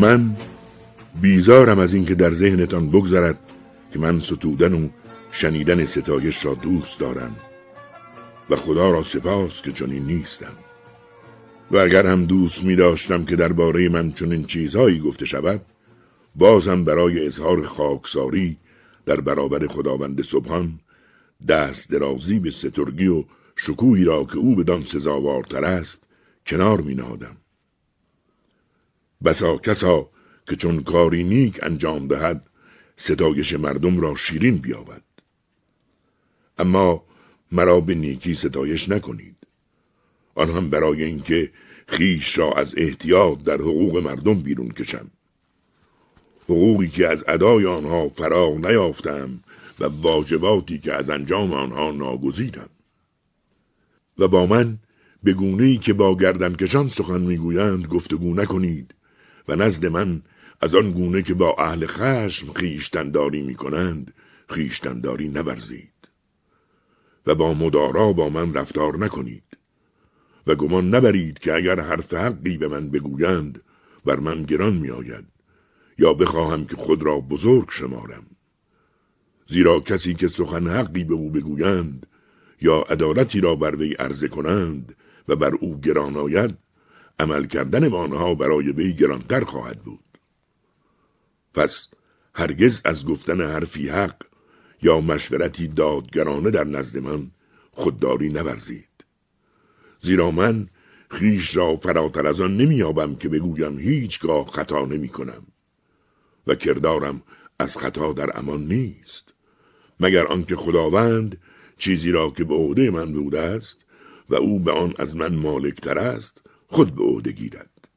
من بیزارم از اینکه در ذهنتان بگذرد که من ستودن و شنیدن ستایش را دوست دارم و خدا را سپاس که چنین نیستم و اگر هم دوست می داشتم که درباره من چنین چیزهایی گفته شود بازم برای اظهار خاکساری در برابر خداوند سبحان دست درازی به سترگی و شکوهی را که او بدان سزاوارتر است کنار می نهادم. بسا کسا که چون کاری نیک انجام دهد ستایش مردم را شیرین بیابد. اما مرا به نیکی ستایش نکنید. آن هم برای اینکه خیش را از احتیاط در حقوق مردم بیرون کشم. حقوقی که از ادای آنها فراغ نیافتم و واجباتی که از انجام آنها ناگزیرم. و با من به گونه که با گردنکشان سخن می‌گویند گفتگو نکنید. و نزد من از آن گونه که با اهل خشم خیشتنداری می کنند خیشتنداری نورزید و با مدارا با من رفتار نکنید و گمان نبرید که اگر حرف حقی به من بگویند بر من گران می آید یا بخواهم که خود را بزرگ شمارم. زیرا کسی که سخن حقی به او بگویند یا عدالتی را بر وی عرضه کنند و بر او گران آید عمل کردن آنها برای وی گرانتر خواهد بود. پس هرگز از گفتن حرفی حق یا مشورتی دادگرانه در نزد من خودداری نورزید. زیرا من خیش را فراتر از آن نمیابم که بگویم هیچگاه خطا نمی کنم و کردارم از خطا در امان نیست. مگر آنکه خداوند چیزی را که به عهده من بوده است و او به آن از من مالکتر است خود به عهده گیرد.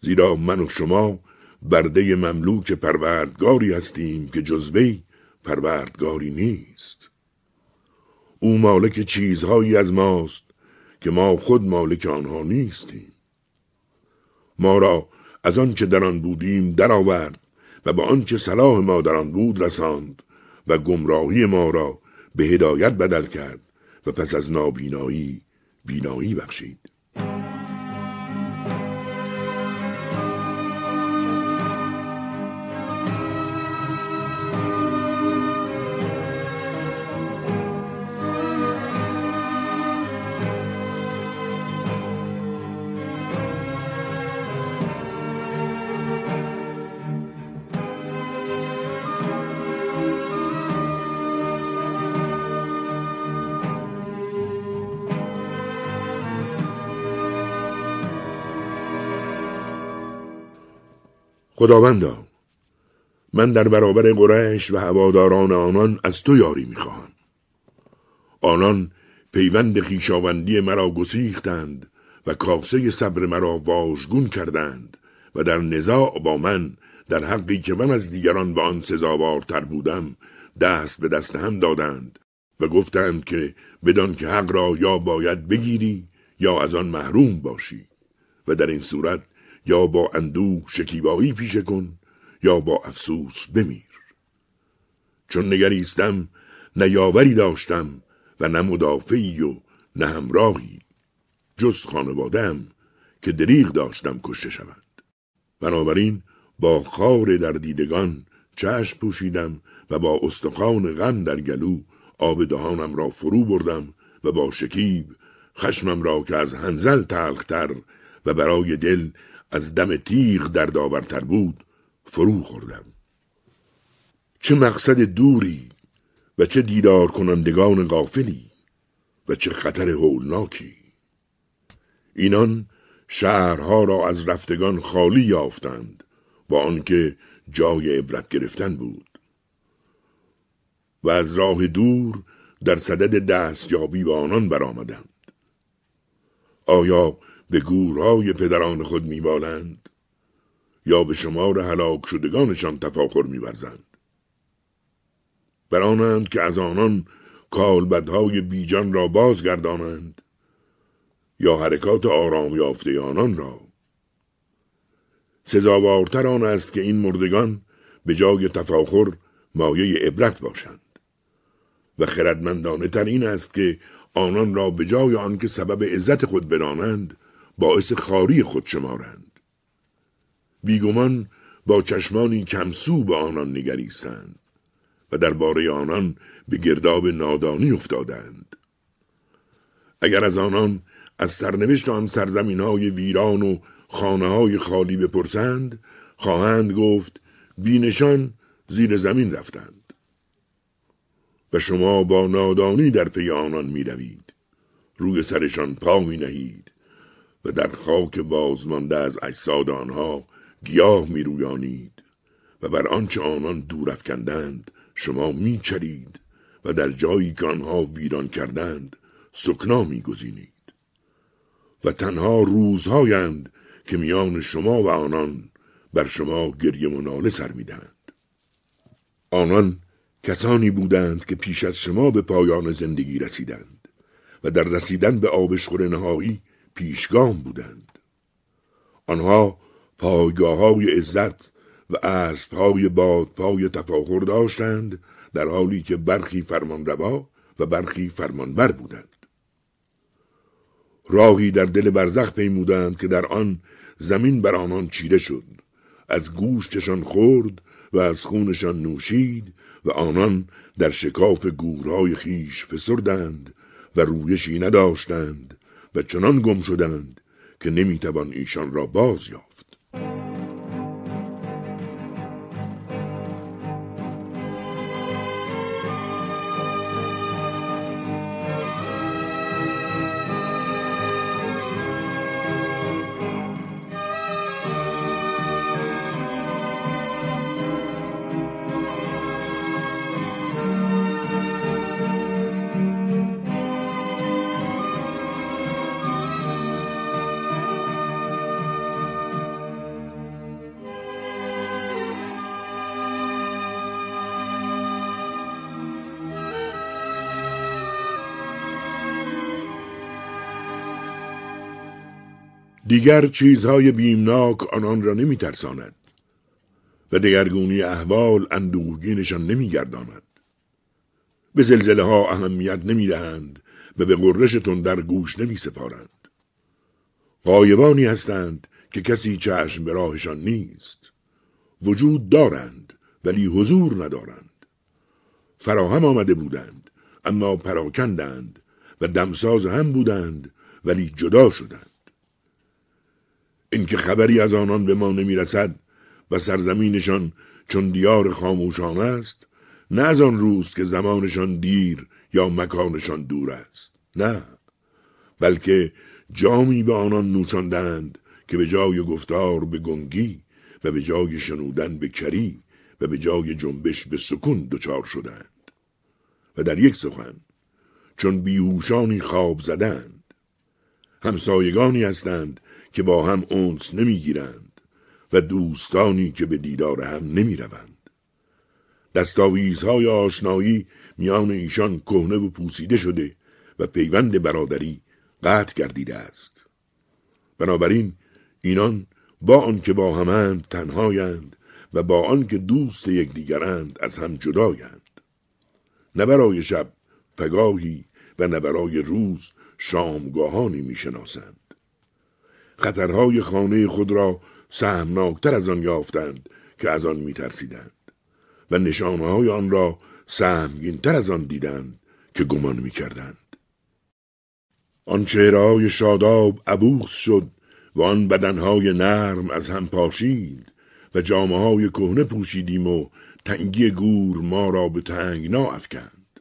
زیرا من و شما برده مملوک پروردگاری هستیم که جزوی پروردگاری نیست. او مالک چیزهایی از ماست که ما خود مالک آنها نیستیم. ما را از آنچه در آن بودیم درآورد و به آنچه صلاح ما در آن بود رساند و گمراهی ما را به هدایت بدل کرد و پس از نابینایی بینایی بخشید. خداوندا من در برابر قریش و هواداران آنان از تو یاری می‌خواهم. آنان پیوند خیشاوندی مرا گسیختند و کاسه صبر مرا واژگون کردند و در نزاع با من در حقی که من از دیگران به آن سزاوارتر بودم دست به دست هم دادند و گفتند که بدان که حق را یا باید بگیری یا از آن محروم باشی و در این صورت یا با اندوه شکیبایی پیشه کن یا با افسوس بمیر. چون نگریستم نه یاوری داشتم و نه مدافعی و نه همراهی. جز خانوادم که دریغ داشتم کشته شوند. بنابراین با خار در دیدگان چشم پوشیدم و با استخوان غم در گلو آب دهانم را فرو بردم و با شکیب خشمم را که از هنزل تلختر و برای دل از دم تیغ در داورتر بود فرو خوردم. چه مقصد دوری و چه دیدار کنندگان غافلی و چه خطر هولناکی. اینان شهرها را از رفتگان خالی یافتند با آنکه جای عبرت گرفتن بود. و از راه دور در صدد دستیابی به آنان برآمدند. آیا به گورهای پدران خود میبالند یا به شمار هلاک شدگانشان تفاخر میورزند. برانند که از آنان کالبدهای بیجان را بازگردانند یا حرکات آرام یافته آنان را. سزاوارتر آن است که این مردگان به جای تفاخر مایه عبرت باشند و خردمندانه تر این است که آنان را به جای آنکه سبب عزت خود بدانند باعث خاری خود شمارند. بیگمان با چشمانی کمسو به آنان نگریستند و درباره آنان به گرداب نادانی افتادند. اگر از آنان از سرنوشت آن سرزمین های ویران و خانه های خالی بپرسند خواهند گفت بینشان زیر زمین رفتند. و شما با نادانی در پی آنان می روید. روی سرشان پا می نهید و در خاک بازمانده از اجساد آنها گیاه می رویانید و بر آنچه آنان دور افکندند شما می چرید و در جایی که آنها ویران کردند سکنا می گذینید. و تنها روزهایند که میان شما و آنان بر شما گریه و ناله سر می‌دهند آنان کسانی بودند که پیش از شما به پایان زندگی رسیدند و در رسیدن به آبشخور نهایی پیشگام بودند. آنها پایگاه های عزت و اسب های بادپای تفاخر داشتند در حالی که برخی فرمانروا و برخی فرمانبر بودند. راهی در دل برزخ پیمودند که در آن زمین بر آنان چیره شد. از گوشتشان خورد و از خونشان نوشید و آنان در شکاف گورهای خیش فسردند و رویشی نداشتند و چنان گم شدند که نمی‌توان ایشان را باز یافت دیگر چیزهای بیمناک آنان را نمی ترساند و دگرگونی احوال اندوهگینشان نمی گرداند. به زلزله ها اهمیت نمی دهند و به قرشتون در گوش نمی سپارند. قایبانی هستند که کسی چشم به راهشان نیست. وجود دارند ولی حضور ندارند. فراهم آمده بودند اما پراکندند و دمساز هم بودند ولی جدا شدند. اینکه خبری از آنان به ما نمی‌رسد و سرزمینشان چون دیار خاموشان است نه از آن روز که زمانشان دیر یا مکانشان دور است. نه بلکه جامی به آنان نوچاندند که به جای گفتار به گنگی و به جای شنودن به کری و به جای جنبش به سکون دچار شدند. و در یک سخن چون بیهوشانی خواب زدند همسایگانی هستند که با هم اونس نمی‌گیرند و دوستانی که به دیدار هم نمی روند. دستاویزهای آشنایی میان ایشان کهنه و پوسیده شده و پیوند برادری قطع گردیده است. بنابراین اینان با آنکه با همند تنهایند و با آنکه دوست یکدیگرند از هم جدایند. نه برای شب پگاهی و نه برای روز شامگاهانی می‌شناسند. خطرهای خانه خود را سهمناکتر از آن یافتند که از آن میترسیدند و نشانه های آن را سهمگینتر از آن دیدند که گمان می‌کردند. آن چهرهای شاداب عبوس شد و آن بدنهای نرم از هم پاشید و جامعه های کهنه پوشیدیم و تنگی گور ما را به تنگنا افکند.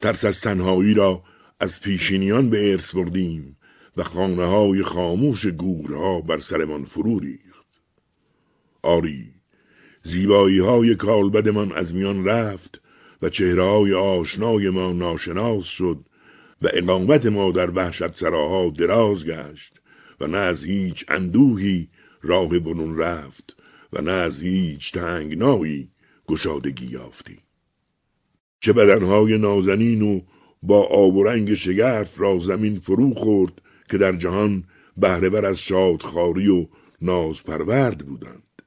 ترس از تنهایی را از پیشینیان به ارث بردیم و خانه های خاموش گورها بر سرمان فرو ریخت. آری زیبایی های کالبدمان از میان رفت و چهره های آشنای ما ناشناس شد و اقامت ما در وحشت سراها دراز گشت و نه از هیچ اندوهی راه برون رفت و نه از هیچ تنگنایی گشادگی یافتی. چه بدنهای نازنین و با آب و رنگ شگرف را زمین فرو خورد که در جهان بهرهور از شادخاری و نازپرورد بودند.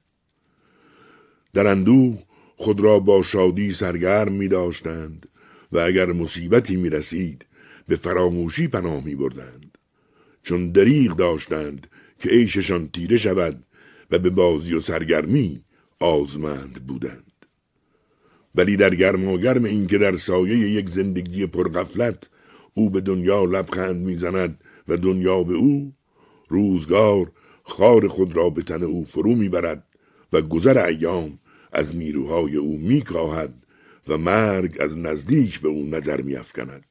در اندوه خود را با شادی سرگرم می داشتند و اگر مصیبتی می رسید به فراموشی پناه می بردند چون دریغ داشتند که عیششان تیره شود و به بازی و سرگرمی آزمند بودند. ولی در گرم این که در سایه یک زندگی پرغفلت او به دنیا لبخند می‌زند و دنیا به او روزگار خار خود را به تن او فرو می‌برد و گذر ایام از نیروهای او میکاهد و مرگ از نزدیک به او نظر میافکند.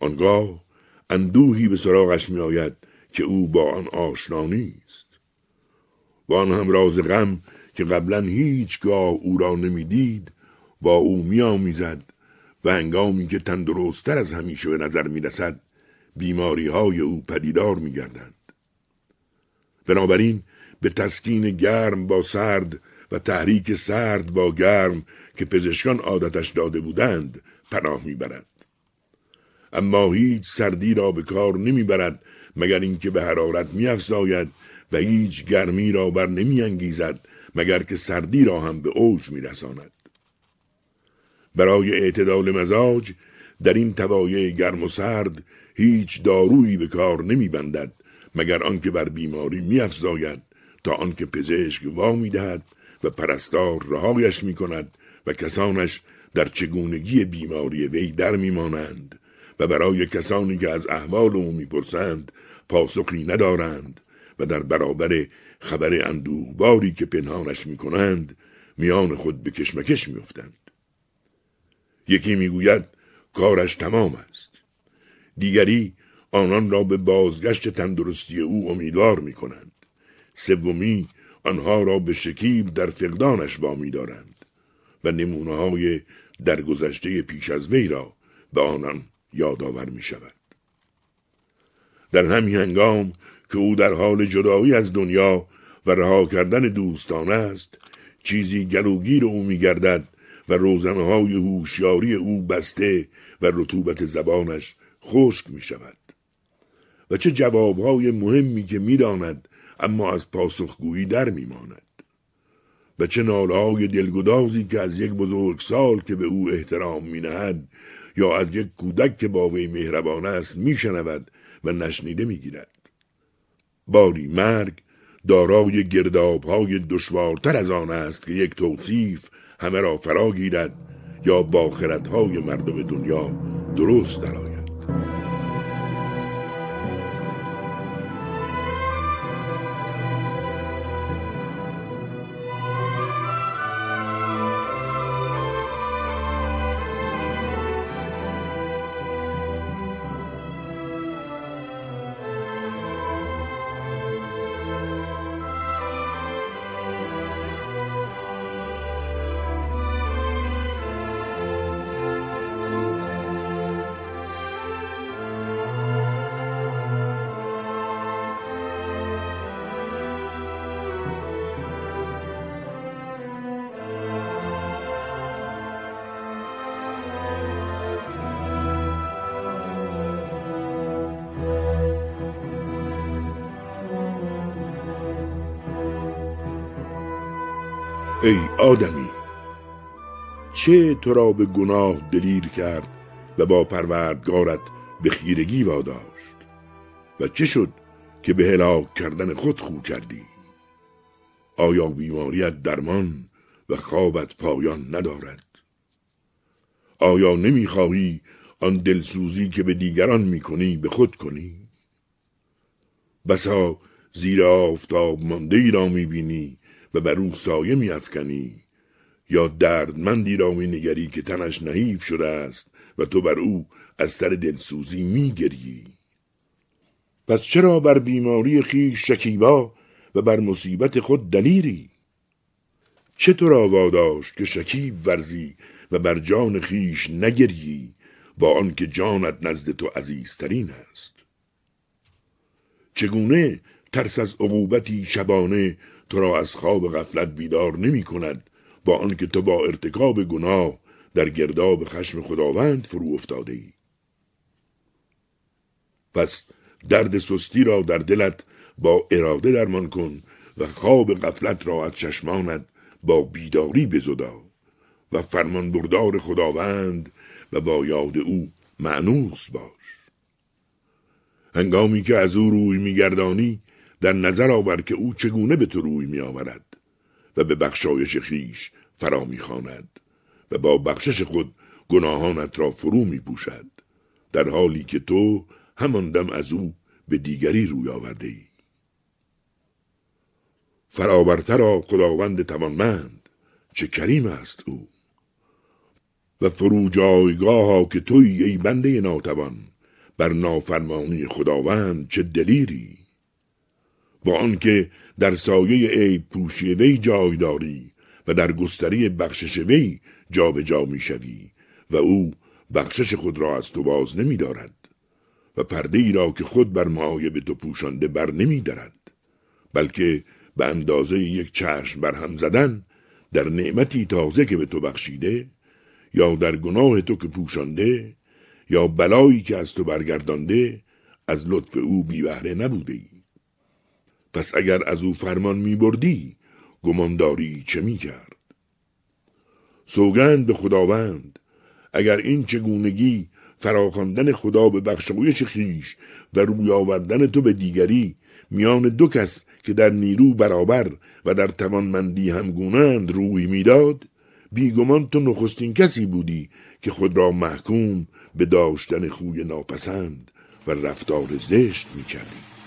آنگاه اندوهی به سراغش میآید که او با آن آشنا نیست. و آن هم راز غم که قبلا هیچگاه او را نمی‌دید با او میآمیزد و هنگامی که تندرستتر از همیشه به نظر می‌رسد بیماری های او پدیدار میگردند. بنابراین به تسکین گرم با سرد و تحریک سرد با گرم که پزشکان عادتش داده بودند پناه می‌برد. اما هیچ سردی را به کار نمی‌برد مگر اینکه به حرارت میافزاید و هیچ گرمی را بر نمیانگیزد مگر که سردی را هم به اوج میرساند. برای اعتدال مزاج در این توایع گرم و سرد هیچ دارویی به کار نمیبندد مگر آنکه بر بیماری میافزاید تا آنکه پزشک وا می‌دهد و پرستار رهایش می‌کند و کسانش در چگونگی بیماری وی در میمانند و برای کسانی که از احوال او می‌پرسند پاسخی ندارند و در برابر خبر اندوهباری که پنهانش می‌کنند میان خود به کشمکش میافتند. یکی می‌گوید کارش تمام است. دیگری آنان را به بازگشت تندرستی او امیدوار می کنند. سومی آنها را به شکیب در فقدانش وامی دارند و نمونه های درگذشته پیش از وی را به آنان یادآور می شود. در همین هنگام که او در حال جدایی از دنیا و رها کردن دوستان است چیزی گلوگیر او می گردد و روزنه های هوشیاری او بسته و رطوبت زبانش خشک می شود. و چه جوابهای مهمی که می‌داند اما از پاسخگویی در میماند و چه نالهای دلگدازی که از یک بزرگ سال که به او احترام مینهد یا از یک کودک که با وی مهربان است میشنود و نشنیده می‌گیرد باری مرگ دارای گردابهای دشوارتر از آن است که یک توصیف همه را فرا گیرد یا با خردهای مردم دنیا درست درآید. Thank you. ای آدمی! چه تو را به گناه دلیر کرد و با پروردگارت به خیرگی واداشت و چه شد که به هلاک کردن خود خو کردی؟ آیا بیماریت درمان و خوابت پایان ندارد؟ آیا نمی‌خواهی آن دلسوزی که به دیگران می‌کنی به خود کنی؟ بسا زیر آفتاب مانده ای را می‌بینی و بر او سایه میافکنی. یا دردمندی را مینگری که تنش نحیف شده است و تو بر او از سر دلسوزی میگری پس چرا بر بیماری خیش شکیبا و بر مصیبت خود دلیری؟ چه تو را واداشت که شکیب ورزی و بر جان خیش نگری با آنکه جانت نزد تو عزیزترین است؟ چگونه ترس از عقوبتی شبانه تو را از خواب غفلت بیدار نمی کند با آنکه تو با ارتکاب گناه در گرداب خشم خداوند فرو افتاده ای. پس درد سستی را در دلت با اراده درمان کن و خواب غفلت را از چشمانت با بیداری بزدا و فرمان بردار خداوند و با یاد او معنوس باش. هنگامی که از او روی میگردانی در نظر آور که او چگونه به تو روی میآورد و به بخشایش خیش فرا می‌خواند و با بخشش خود گناهانت را فرو می پوشد در حالی که تو همان دم از او به دیگری روی آورده ای فراورتر خداوند توانمند چه کریم است او. و فرو جایگاه که توی ای بنده ناتوان بر نافرمانی خداوند چه دلیری؟ با آنکه در سایه عیب پوشی وی جای داری و در گستری بخشش وی جابجا می‌شوی و او بخشش خود را از تو باز نمی دارد و پرده ای را که خود بر معایب تو پوشانده بر نمی دارد بلکه به اندازه یک چشم بر هم زدن در نعمتی تازه که به تو بخشیده یا در گناه تو که پوشانده یا بلایی که از تو برگردانده از لطف او بی بهره نبوده ای. پس اگر از او فرمان می بردی گمانداری چه می کرد؟ سوگند به خداوند اگر این چگونگی فراخواندن خدا به بخشایش خیش و روی آوردن تو به دیگری میان دو کس که در نیرو برابر و در توانمندی همگونند روی می‌داد بیگمان تو نخستین کسی بودی که خود را محکوم به داشتن خوی ناپسند و رفتار زشت می‌کردی